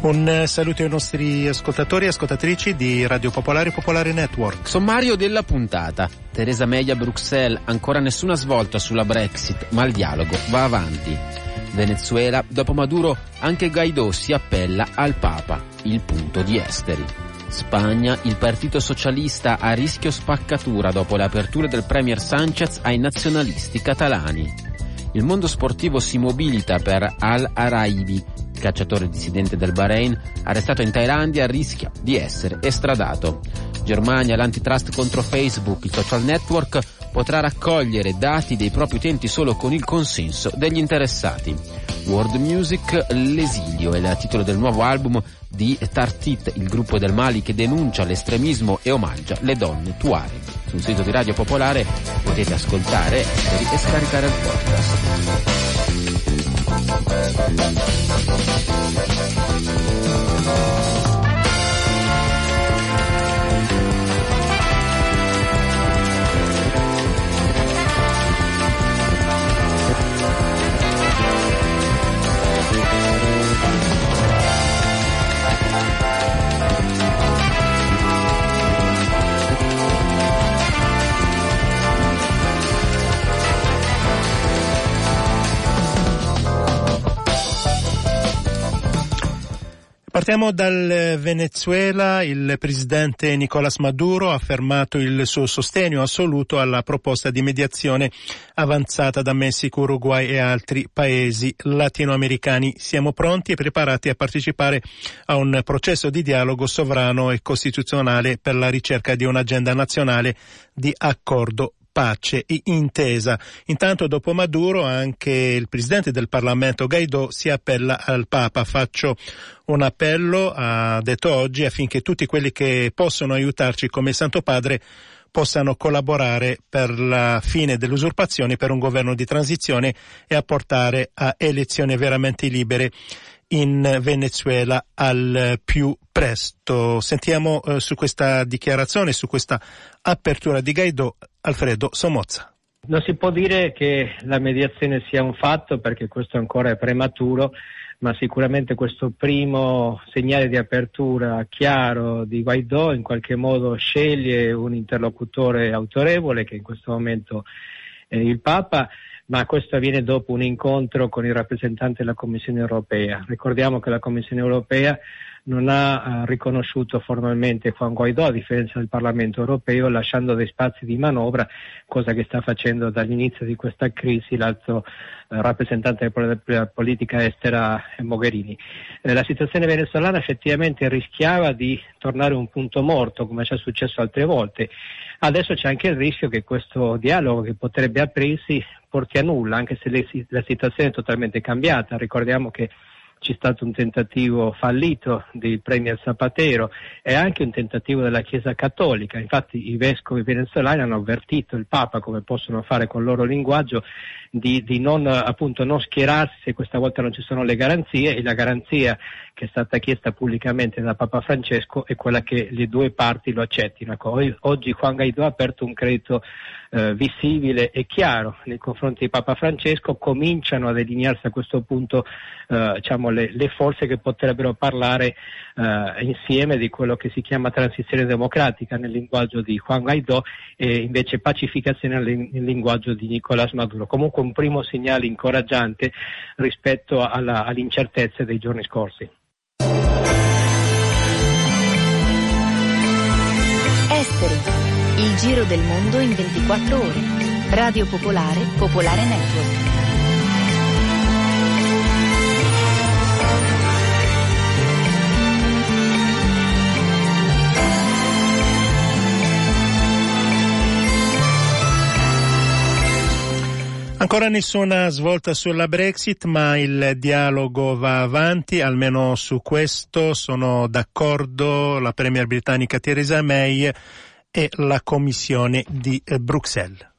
Un saluto ai nostri ascoltatori e ascoltatrici di Radio Popolare Popolare Network. Sommario della puntata. Teresa May a Bruxelles, ancora nessuna svolta sulla Brexit, ma il dialogo va avanti. Venezuela, dopo Maduro, anche Guaidó si appella al Papa, il punto di Esteri. Spagna, il Partito Socialista a rischio spaccatura dopo le aperture del Premier Sanchez ai nazionalisti catalani. Il mondo sportivo si mobilita per Al-Araibi, cacciatore dissidente del Bahrain, arrestato in Thailandia, rischia di essere estradato. Germania, l'antitrust contro Facebook, il social network, potrà raccogliere dati dei propri utenti solo con il consenso degli interessati. World Music, L'esilio è il titolo del nuovo album di Tartit, il gruppo del Mali che denuncia l'estremismo e omaggia le donne tuareg. Sul sito di Radio Popolare potete ascoltare e scaricare il podcast. Thank you. Partiamo dal Venezuela. Il presidente Nicolás Maduro ha affermato il suo sostegno assoluto alla proposta di mediazione avanzata da Messico, Uruguay e altri paesi latinoamericani. Siamo pronti e preparati a partecipare a un processo di dialogo sovrano e costituzionale per la ricerca di un'agenda nazionale di accordo pace e intesa. Intanto dopo Maduro anche il presidente del Parlamento Guaidó si appella al Papa. Faccio un appello, ha detto oggi, affinché tutti quelli che possono aiutarci come Santo Padre possano collaborare per la fine dell'usurpazione, per un governo di transizione e a portare a elezioni veramente libere in Venezuela al più presto. Sentiamo eh, su questa dichiarazione, su questa apertura di Guaidó, Alfredo Somozza. Non si può dire che la mediazione sia un fatto perché questo ancora è prematuro, ma sicuramente questo primo segnale di apertura chiaro di Guaidó in qualche modo sceglie un interlocutore autorevole che in questo momento è il Papa ma questo avviene dopo un incontro con il rappresentante della Commissione europea. Ricordiamo che la Commissione europea non ha uh, riconosciuto formalmente Juan Guaidó a differenza del Parlamento europeo lasciando dei spazi di manovra, cosa che sta facendo dall'inizio di questa crisi l'altro uh, rappresentante della politica estera Mogherini. Eh, la situazione venezuelana effettivamente rischiava di tornare un punto morto come ci è successo altre volte. Adesso c'è anche il rischio che questo dialogo che potrebbe aprirsi porti a nulla, anche se la situazione è totalmente cambiata. Ricordiamo che c'è stato un tentativo fallito del Premier Zapatero e anche un tentativo della Chiesa Cattolica. Infatti i vescovi venezuelani hanno avvertito il Papa, come possono fare con il loro linguaggio, di, di non, appunto, non schierarsi se questa volta non ci sono le garanzie e la garanzia che è stata chiesta pubblicamente da Papa Francesco è quella che le due parti lo accettino. Ecco, oggi Juan Guaidó ha aperto un credito eh, visibile e chiaro nei confronti di Papa Francesco, cominciano a delinearsi a questo punto eh, diciamo, le, le, forze che potrebbero parlare eh, insieme di quello che si chiama transizione democratica nel linguaggio di Juan Guaidó e invece pacificazione nel, nel linguaggio di Nicolás Maduro. Comunque un primo segnale incoraggiante rispetto alla, all'incertezza dei giorni scorsi. Esteri il giro del mondo in 24 ore. Radio Popolare, Popolare Network. Ancora nessuna svolta sulla Brexit, ma il dialogo va avanti, almeno su questo sono d'accordo la Premier britannica Theresa May e la Commissione di eh, Bruxelles.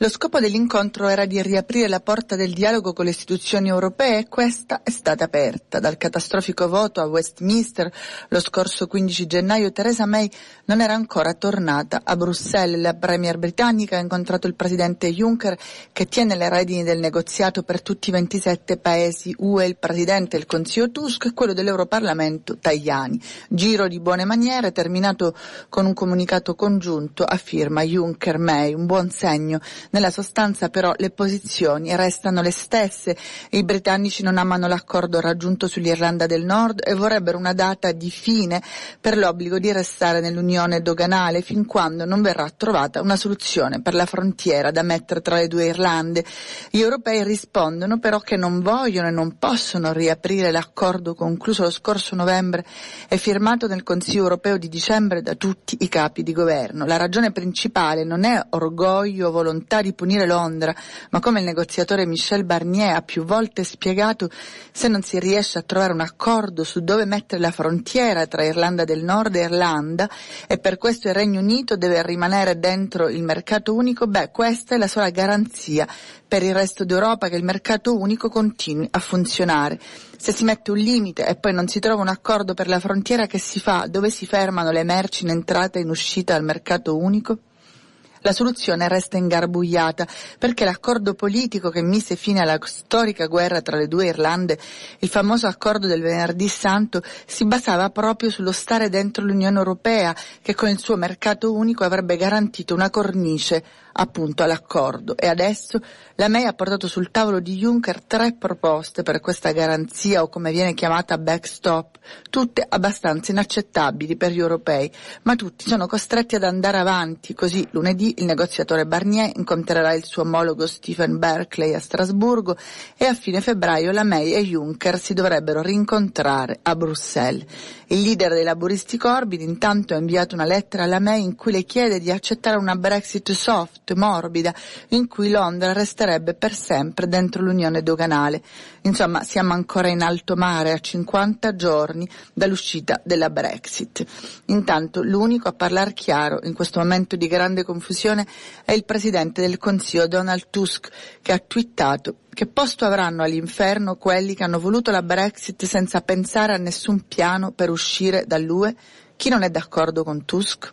Lo scopo dell'incontro era di riaprire la porta del dialogo con le istituzioni europee e questa è stata aperta. Dal catastrofico voto a Westminster lo scorso 15 gennaio Theresa May non era ancora tornata a Bruxelles. La premier britannica ha incontrato il presidente Juncker che tiene le redini del negoziato per tutti i 27 paesi UE, il presidente del Consiglio Tusk e quello dell'Europarlamento Tajani. Giro di buone maniere terminato con un comunicato congiunto a firma Juncker-May, un buon segno nella sostanza però le posizioni restano le stesse. I britannici non amano l'accordo raggiunto sull'Irlanda del Nord e vorrebbero una data di fine per l'obbligo di restare nell'unione doganale fin quando non verrà trovata una soluzione per la frontiera da mettere tra le due Irlande. Gli europei rispondono però che non vogliono e non possono riaprire l'accordo concluso lo scorso novembre e firmato nel Consiglio europeo di dicembre da tutti i capi di governo. La ragione principale non è orgoglio o volontà di punire Londra, ma come il negoziatore Michel Barnier ha più volte spiegato, se non si riesce a trovare un accordo su dove mettere la frontiera tra Irlanda del Nord e Irlanda e per questo il Regno Unito deve rimanere dentro il mercato unico, beh, questa è la sola garanzia per il resto d'Europa che il mercato unico continui a funzionare. Se si mette un limite e poi non si trova un accordo per la frontiera che si fa, dove si fermano le merci in entrata e in uscita al mercato unico? La soluzione resta ingarbugliata perché l'accordo politico che mise fine alla storica guerra tra le due Irlande, il famoso accordo del venerdì santo, si basava proprio sullo stare dentro l'Unione Europea che con il suo mercato unico avrebbe garantito una cornice appunto all'accordo. E adesso la May ha portato sul tavolo di Juncker tre proposte per questa garanzia o come viene chiamata backstop, tutte abbastanza inaccettabili per gli europei, ma tutti sono costretti ad andare avanti, così lunedì il negoziatore Barnier incontrerà il suo omologo Stephen Berkeley a Strasburgo e a fine febbraio la May e Juncker si dovrebbero rincontrare a Bruxelles. Il leader dei laburisti Corbyn intanto ha inviato una lettera alla May in cui le chiede di accettare una Brexit soft, morbida, in cui Londra resterebbe per sempre dentro l'unione doganale. Insomma, siamo ancora in alto mare a 50 giorni dall'uscita della Brexit. Intanto l'unico a parlare chiaro in questo momento di grande confusione è il presidente del Consiglio Donald Tusk che ha twittato che posto avranno all'inferno quelli che hanno voluto la Brexit senza pensare a nessun piano per uscire dall'UE? Chi non è d'accordo con Tusk?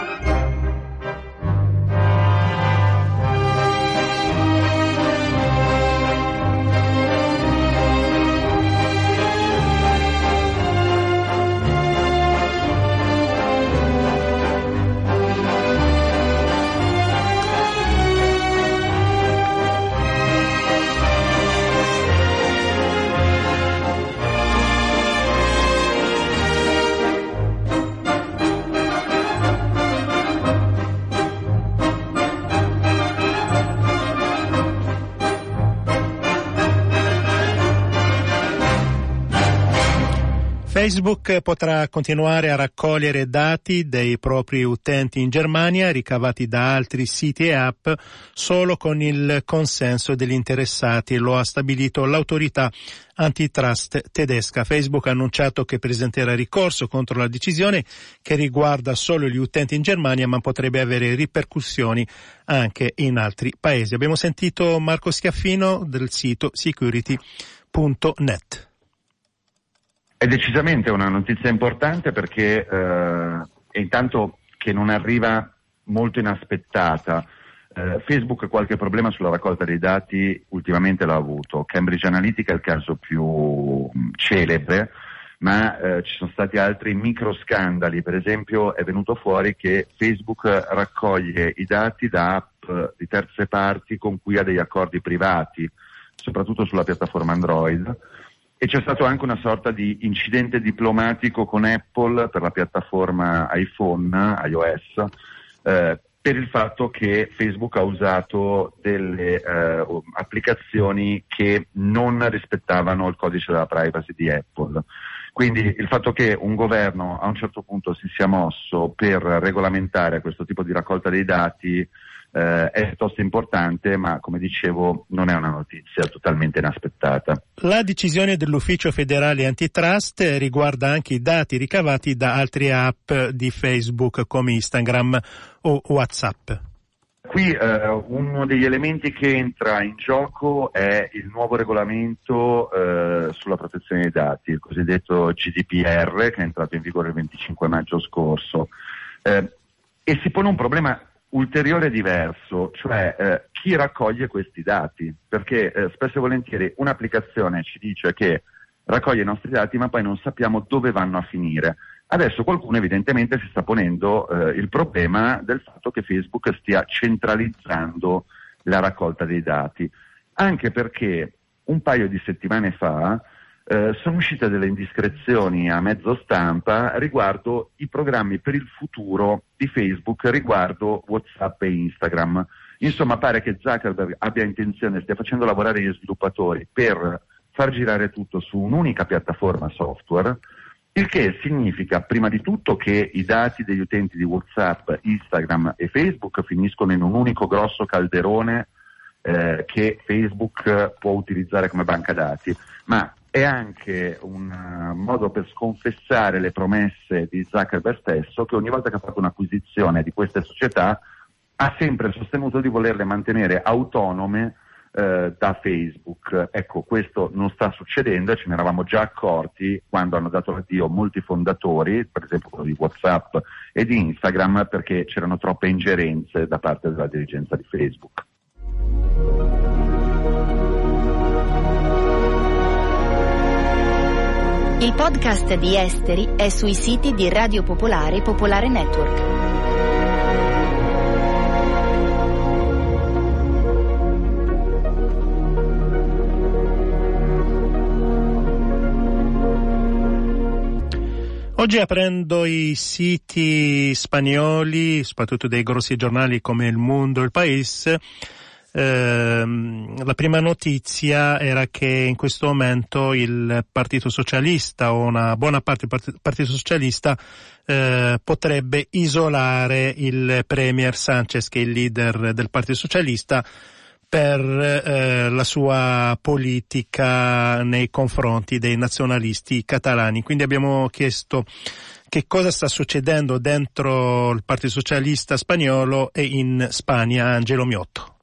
Facebook potrà continuare a raccogliere dati dei propri utenti in Germania ricavati da altri siti e app solo con il consenso degli interessati, lo ha stabilito l'autorità antitrust tedesca. Facebook ha annunciato che presenterà ricorso contro la decisione che riguarda solo gli utenti in Germania ma potrebbe avere ripercussioni anche in altri paesi. Abbiamo sentito Marco Schiaffino del sito security.net. È decisamente una notizia importante perché eh, intanto che non arriva molto inaspettata. Eh, Facebook qualche problema sulla raccolta dei dati ultimamente l'ha avuto. Cambridge Analytica è il caso più mh, celebre, ma eh, ci sono stati altri micro scandali. Per esempio è venuto fuori che Facebook raccoglie i dati da app di terze parti con cui ha degli accordi privati, soprattutto sulla piattaforma Android e c'è stato anche una sorta di incidente diplomatico con Apple per la piattaforma iPhone, iOS, eh, per il fatto che Facebook ha usato delle eh, applicazioni che non rispettavano il codice della privacy di Apple. Quindi il fatto che un governo a un certo punto si sia mosso per regolamentare questo tipo di raccolta dei dati eh, è piuttosto importante, ma come dicevo non è una notizia totalmente inaspettata. La decisione dell'Ufficio federale antitrust riguarda anche i dati ricavati da altre app di Facebook come Instagram o WhatsApp. Qui eh, uno degli elementi che entra in gioco è il nuovo regolamento eh, sulla protezione dei dati, il cosiddetto GDPR che è entrato in vigore il 25 maggio scorso. Eh, e si pone un problema ulteriore diverso, cioè eh, chi raccoglie questi dati, perché eh, spesso e volentieri un'applicazione ci dice che raccoglie i nostri dati ma poi non sappiamo dove vanno a finire. Adesso qualcuno evidentemente si sta ponendo eh, il problema del fatto che Facebook stia centralizzando la raccolta dei dati, anche perché un paio di settimane fa eh, sono uscite delle indiscrezioni a mezzo stampa riguardo i programmi per il futuro di Facebook riguardo WhatsApp e Instagram. Insomma, pare che Zuckerberg abbia intenzione, stia facendo lavorare gli sviluppatori per far girare tutto su un'unica piattaforma software, il che significa prima di tutto che i dati degli utenti di WhatsApp, Instagram e Facebook finiscono in un unico grosso calderone eh, che Facebook può utilizzare come banca dati, ma è anche un uh, modo per sconfessare le promesse di Zuckerberg stesso che ogni volta che ha fatto un'acquisizione di queste società ha sempre sostenuto di volerle mantenere autonome eh, da Facebook. Ecco, questo non sta succedendo ce ne eravamo già accorti quando hanno dato l'addio molti fondatori, per esempio quello di WhatsApp e di Instagram, perché c'erano troppe ingerenze da parte della dirigenza di Facebook. Il podcast di Esteri è sui siti di Radio Popolare e Popolare Network. Oggi aprendo i siti spagnoli, soprattutto dei grossi giornali come Il Mundo, Il País, Ehm, la prima notizia era che in questo momento il Partito Socialista o una buona parte del Partito Socialista eh, potrebbe isolare il Premier Sanchez, che è il leader del Partito Socialista, per eh, la sua politica nei confronti dei nazionalisti catalani. Quindi abbiamo chiesto che cosa sta succedendo dentro il Partito Socialista spagnolo e in Spagna, Angelo Miotto.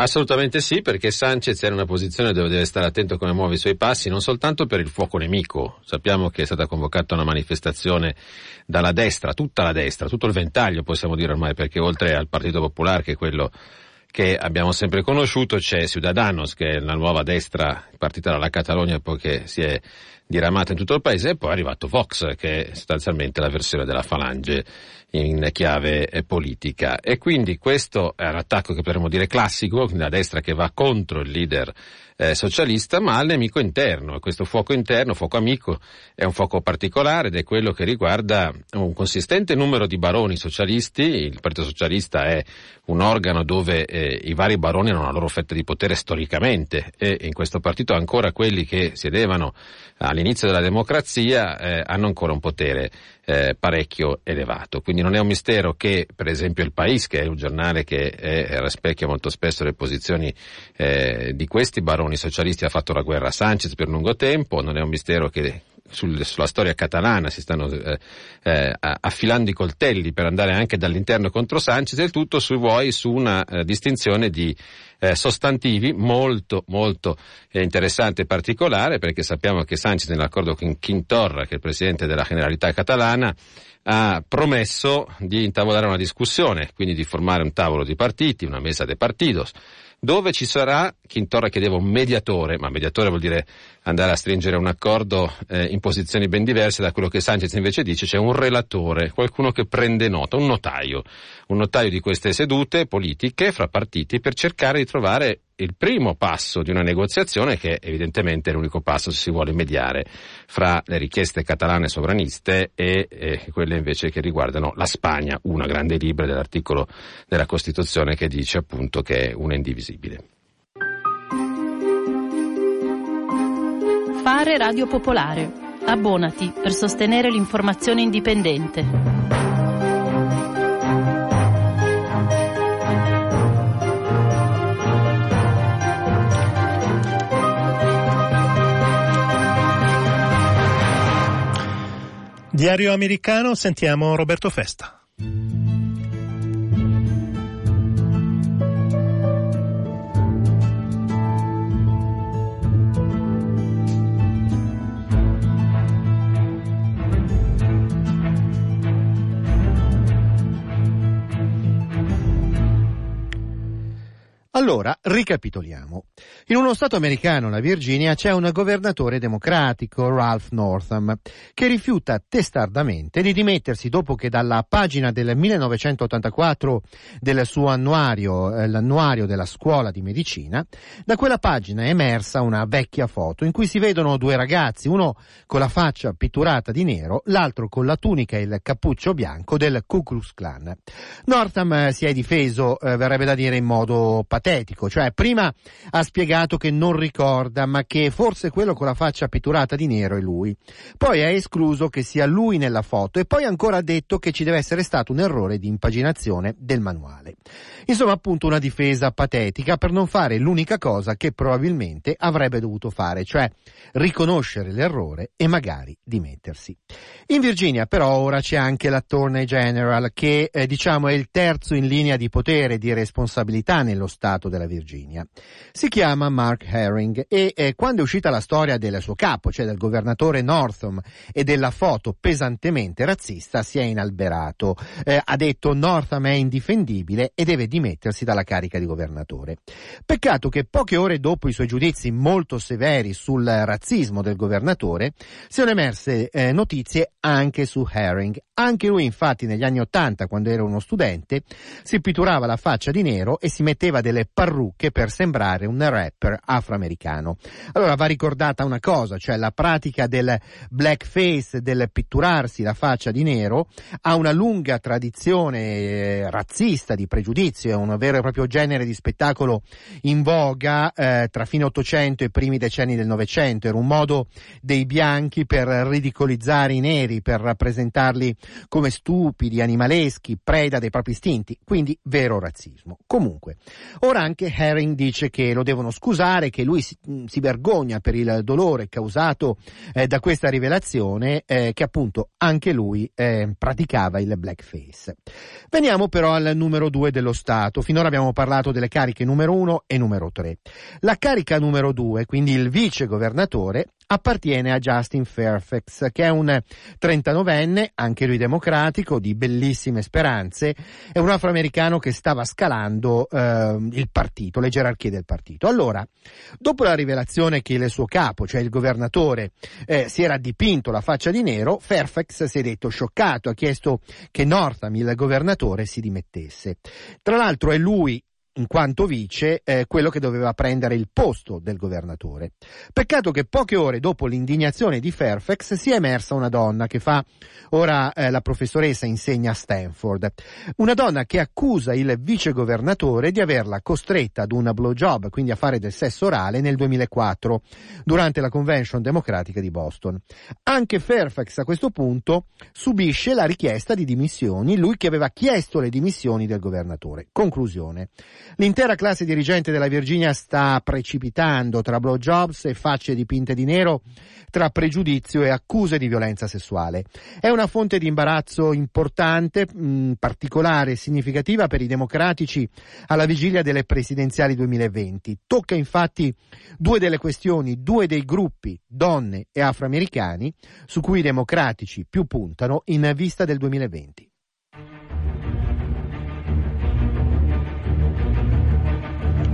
Assolutamente sì, perché Sanchez è in una posizione dove deve stare attento come muove i suoi passi, non soltanto per il fuoco nemico. Sappiamo che è stata convocata una manifestazione dalla destra, tutta la destra, tutto il ventaglio possiamo dire ormai, perché oltre al Partito Popolare, che è quello che abbiamo sempre conosciuto, c'è Ciudadanos, che è la nuova destra partita dalla Catalogna e poi che si è diramata in tutto il paese, e poi è arrivato Vox, che è sostanzialmente la versione della Falange in chiave eh, politica. E quindi questo è un attacco che potremmo dire classico, la destra che va contro il leader eh, socialista, ma al nemico interno. E questo fuoco interno, fuoco amico, è un fuoco particolare ed è quello che riguarda un consistente numero di baroni socialisti. Il Partito Socialista è un organo dove eh, i vari baroni hanno la loro fetta di potere storicamente e in questo partito ancora quelli che siedevano all'inizio della democrazia eh, hanno ancora un potere eh, parecchio elevato. Quindi non è un mistero che, per esempio, il País, che è un giornale che è, rispecchia molto spesso le posizioni eh, di questi baroni socialisti, ha fatto la guerra a Sanchez per lungo tempo, non è un mistero che sul, sulla storia catalana si stanno eh, eh, affilando i coltelli per andare anche dall'interno contro Sanchez il tutto su vuoi su una eh, distinzione di eh, sostantivi molto molto eh, interessante e particolare perché sappiamo che Sanchez nell'accordo con Quintorra che è il presidente della Generalità catalana ha promesso di intavolare una discussione, quindi di formare un tavolo di partiti, una mesa de partidos dove ci sarà, Quintorra chiedeva un mediatore, ma mediatore vuol dire andare a stringere un accordo eh, in posizioni ben diverse da quello che Sanchez invece dice, c'è un relatore, qualcuno che prende nota, un notaio, un notaio di queste sedute politiche fra partiti per cercare di trovare il primo passo di una negoziazione che evidentemente è l'unico passo se si vuole mediare fra le richieste catalane sovraniste e, e quelle invece che riguardano la Spagna, una grande libra dell'articolo della Costituzione che dice appunto che è una indivisibile. Fare Radio Popolare. Abbonati per sostenere l'informazione indipendente. Diario americano, sentiamo Roberto Festa. Allora, ricapitoliamo. In uno Stato americano, la Virginia, c'è un governatore democratico, Ralph Northam, che rifiuta testardamente di dimettersi dopo che dalla pagina del 1984 del suo annuario, eh, l'annuario della scuola di medicina, da quella pagina è emersa una vecchia foto in cui si vedono due ragazzi, uno con la faccia pitturata di nero, l'altro con la tunica e il cappuccio bianco del Ku Klux Klan. Northam eh, si è difeso, eh, verrebbe da dire in modo patetico, cioè prima ha spiegato che non ricorda, ma che forse quello con la faccia pitturata di nero è lui. Poi ha escluso che sia lui nella foto e poi ancora ha detto che ci deve essere stato un errore di impaginazione del manuale. Insomma, appunto una difesa patetica per non fare l'unica cosa che probabilmente avrebbe dovuto fare, cioè riconoscere l'errore e magari dimettersi. In Virginia però ora c'è anche l'attorney general che eh, diciamo è il terzo in linea di potere e di responsabilità nello Stato Stato della Virginia. Si chiama Mark Herring e eh, quando è uscita la storia del suo capo, cioè del governatore Northam e della foto pesantemente razzista, si è inalberato. Eh, ha detto Northam è indifendibile e deve dimettersi dalla carica di governatore. Peccato che poche ore dopo i suoi giudizi molto severi sul razzismo del governatore siano emerse eh, notizie anche su Herring. Anche lui infatti negli anni Ottanta, quando era uno studente, si pitturava la faccia di nero e si metteva delle parrucche per sembrare un rapper afroamericano. Allora va ricordata una cosa, cioè la pratica del blackface, del pitturarsi la faccia di nero, ha una lunga tradizione eh, razzista, di pregiudizio, è un vero e proprio genere di spettacolo in voga eh, tra fine Ottocento e primi decenni del Novecento, era un modo dei bianchi per ridicolizzare i neri, per rappresentarli come stupidi, animaleschi, preda dei propri istinti, quindi vero razzismo. Comunque, Ora anche Herring dice che lo devono scusare, che lui si, mm, si vergogna per il dolore causato eh, da questa rivelazione, eh, che appunto anche lui eh, praticava il blackface. Veniamo però al numero due dello Stato. Finora abbiamo parlato delle cariche numero uno e numero tre. La carica numero due, quindi il vice governatore, appartiene a Justin Fairfax, che è un 39enne, anche lui democratico, di bellissime speranze, è un afroamericano che stava scalando eh, il partito, le gerarchie del partito. Allora, dopo la rivelazione che il suo capo, cioè il governatore, eh, si era dipinto la faccia di nero, Fairfax si è detto scioccato, ha chiesto che Northam, il governatore, si dimettesse. Tra l'altro è lui in quanto vice, eh, quello che doveva prendere il posto del governatore. Peccato che poche ore dopo l'indignazione di Fairfax sia emersa una donna che fa ora eh, la professoressa insegna a Stanford. Una donna che accusa il vice governatore di averla costretta ad un blowjob, quindi a fare del sesso orale nel 2004, durante la convention democratica di Boston. Anche Fairfax a questo punto subisce la richiesta di dimissioni, lui che aveva chiesto le dimissioni del governatore. Conclusione. L'intera classe dirigente della Virginia sta precipitando tra blowjobs e facce dipinte di nero, tra pregiudizio e accuse di violenza sessuale. È una fonte di imbarazzo importante, mh, particolare e significativa per i democratici alla vigilia delle presidenziali 2020. Tocca infatti due delle questioni, due dei gruppi, donne e afroamericani, su cui i democratici più puntano in vista del 2020.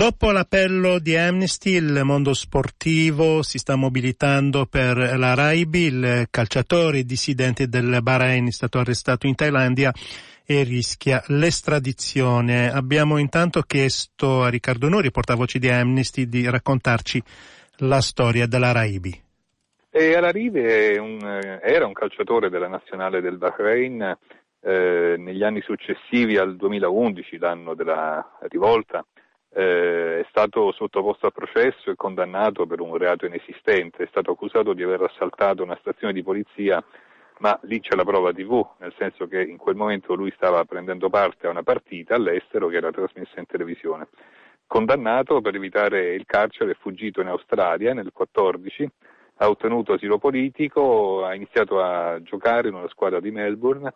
Dopo l'appello di Amnesty, il mondo sportivo si sta mobilitando per la Raibi, il calciatore dissidente del Bahrain è stato arrestato in Thailandia e rischia l'estradizione. Abbiamo intanto chiesto a Riccardo Nuri, portavoce di Amnesty, di raccontarci la storia della Raibi. E Al-Aribi un, era un calciatore della nazionale del Bahrain eh, negli anni successivi al 2011, l'anno della rivolta, eh, è stato sottoposto a processo e condannato per un reato inesistente, è stato accusato di aver assaltato una stazione di polizia, ma lì c'è la prova TV, nel senso che in quel momento lui stava prendendo parte a una partita all'estero che era trasmessa in televisione. Condannato per evitare il carcere, è fuggito in Australia nel 2014 ha ottenuto asilo politico, ha iniziato a giocare in una squadra di Melbourne,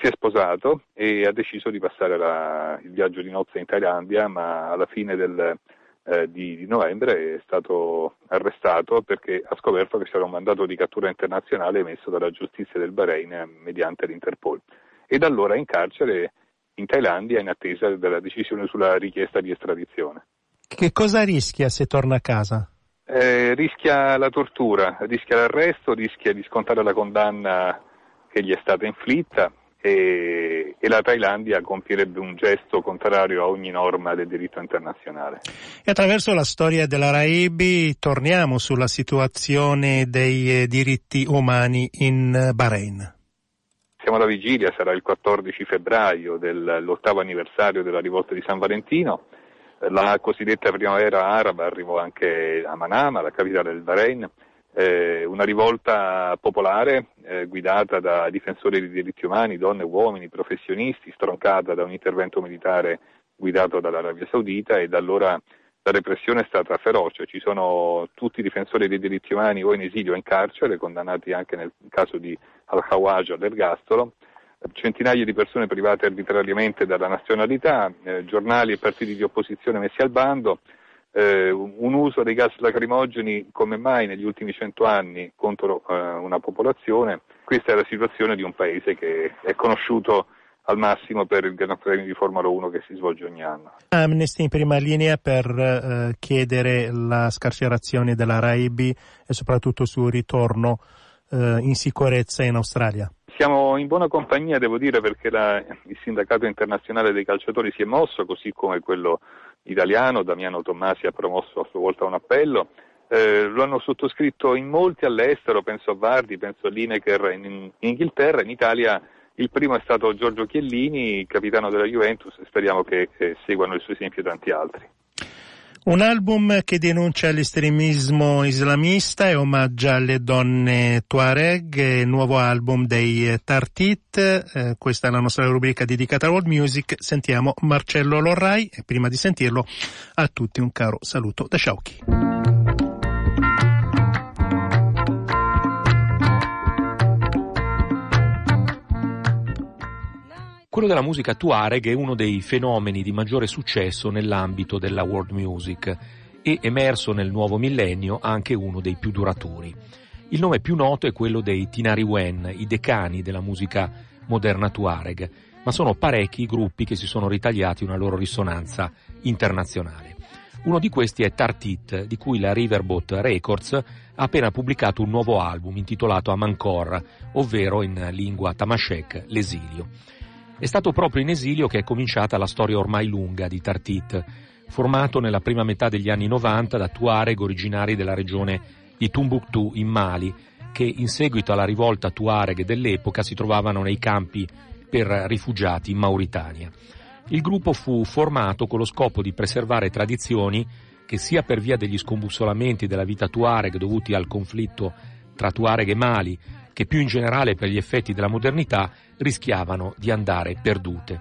si è sposato e ha deciso di passare la, il viaggio di nozze in Thailandia, ma alla fine del, eh, di, di, novembre è stato arrestato perché ha scoperto che c'era un mandato di cattura internazionale emesso dalla giustizia del Bahrain mediante l'Interpol. E da allora è in carcere in Thailandia in attesa della decisione sulla richiesta di estradizione. Che cosa rischia se torna a casa? Eh, rischia la tortura, rischia l'arresto, rischia di scontare la condanna che gli è stata inflitta e, e, la Thailandia compierebbe un gesto contrario a ogni norma del diritto internazionale. E attraverso la storia della Raibi torniamo sulla situazione dei eh, diritti umani in Bahrain. Siamo alla vigilia, sarà il 14 febbraio dell'ottavo anniversario della rivolta di San Valentino la cosiddetta primavera araba arrivò anche a Manama, la capitale del Bahrain, eh, una rivolta popolare eh, guidata da difensori dei diritti umani, donne, uomini, professionisti, stroncata da un intervento militare guidato dall'Arabia Saudita e da allora la repressione è stata feroce, ci sono tutti i difensori dei diritti umani o in esilio o in carcere, condannati anche nel caso di Al-Khawaja all'ergastolo, centinaia di persone private arbitrariamente dalla nazionalità, eh, giornali e partiti di opposizione messi al bando, eh, un uso dei gas lacrimogeni come mai negli ultimi cento anni contro eh, una popolazione. Questa è la situazione di un paese che è conosciuto al massimo per il Gran Premio di Formula 1 che si svolge ogni anno. Amnesty in prima linea per eh, chiedere la scarcerazione della Raibi e soprattutto sul ritorno eh, in sicurezza in Australia. Siamo in buona compagnia, devo dire, perché la, il sindacato internazionale dei calciatori si è mosso, così come quello italiano, Damiano Tommasi ha promosso a sua volta un appello. Eh, lo hanno sottoscritto in molti all'estero, penso a Vardi, penso a Lineker in, in Inghilterra, in Italia il primo è stato Giorgio Chiellini, capitano della Juventus, speriamo che, che seguano il suo esempio tanti altri. Un album che denuncia l'estremismo islamista e omaggia le donne Tuareg, nuovo album dei Tartit, eh, questa è la nostra rubrica dedicata a world music, sentiamo Marcello Lorrai e prima di sentirlo a tutti un caro saluto da Sciauchi. Quello della musica Tuareg è uno dei fenomeni di maggiore successo nell'ambito della world music e emerso nel nuovo millennio anche uno dei più duraturi. Il nome più noto è quello dei Tinari Wen, i decani della musica moderna Tuareg, ma sono parecchi i gruppi che si sono ritagliati una loro risonanza internazionale. Uno di questi è Tartit, di cui la Riverboat Records ha appena pubblicato un nuovo album intitolato Amankor, ovvero in lingua tamashek l'esilio. È stato proprio in esilio che è cominciata la storia ormai lunga di Tartit, formato nella prima metà degli anni 90 da Tuareg originari della regione di Tumbuktu in Mali, che in seguito alla rivolta Tuareg dell'epoca si trovavano nei campi per rifugiati in Mauritania. Il gruppo fu formato con lo scopo di preservare tradizioni che sia per via degli scombussolamenti della vita Tuareg dovuti al conflitto tra Tuareg e Mali, che più in generale per gli effetti della modernità rischiavano di andare perdute.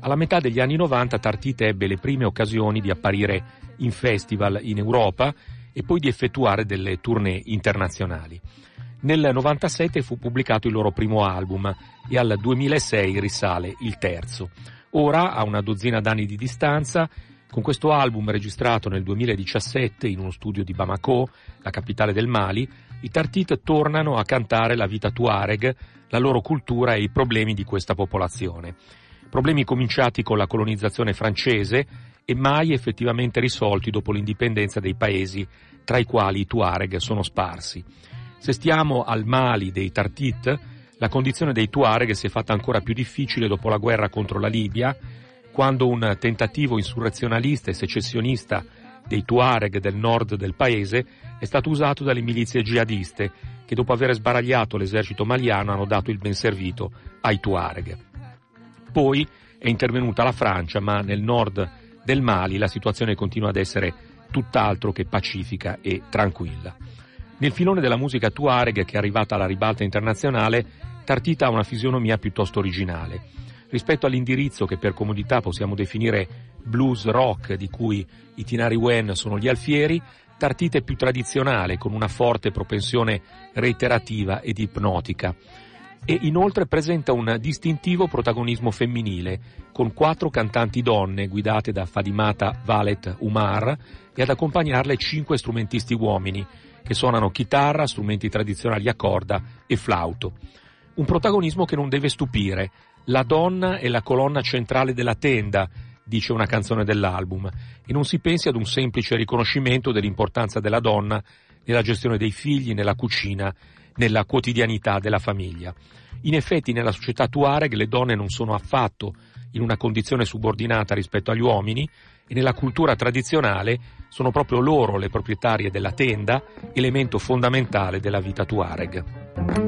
Alla metà degli anni 90 Tartite ebbe le prime occasioni di apparire in festival in Europa e poi di effettuare delle tournée internazionali. Nel 97 fu pubblicato il loro primo album e al 2006 risale il terzo. Ora, a una dozzina d'anni di distanza, con questo album registrato nel 2017 in uno studio di Bamako, la capitale del Mali, i Tartit tornano a cantare la vita Tuareg, la loro cultura e i problemi di questa popolazione. Problemi cominciati con la colonizzazione francese e mai effettivamente risolti dopo l'indipendenza dei paesi tra i quali i Tuareg sono sparsi. Se stiamo al Mali dei Tartit, La condizione dei Tuareg si è fatta ancora più difficile dopo la guerra contro la Libia, quando un tentativo insurrezionalista e secessionista dei Tuareg del nord del paese è stato usato dalle milizie jihadiste che dopo aver sbaragliato l'esercito maliano hanno dato il ben servito ai Tuareg. Poi è intervenuta la Francia, ma nel nord del Mali la situazione continua ad essere tutt'altro che pacifica e tranquilla. Nel filone della musica Tuareg, che è arrivata alla ribalta internazionale, Tartita ha una fisionomia piuttosto originale. Rispetto all'indirizzo che per comodità possiamo definire blues rock, di cui i Tinari Wen sono gli alfieri, Tartita è più tradizionale, con una forte propensione reiterativa ed ipnotica e inoltre presenta un distintivo protagonismo femminile, con quattro cantanti donne guidate da Fadimata Valet Umar e ad accompagnarle cinque strumentisti uomini, che suonano chitarra, strumenti tradizionali a corda e flauto. Un protagonismo che non deve stupire. La donna è la colonna centrale della tenda, dice una canzone dell'album, e non si pensi ad un semplice riconoscimento dell'importanza della donna nella gestione dei figli, nella cucina, nella quotidianità della famiglia. In effetti nella società Tuareg le donne non sono affatto in una condizione subordinata rispetto agli uomini e nella cultura tradizionale sono proprio loro le proprietarie della tenda, elemento fondamentale della vita Tuareg.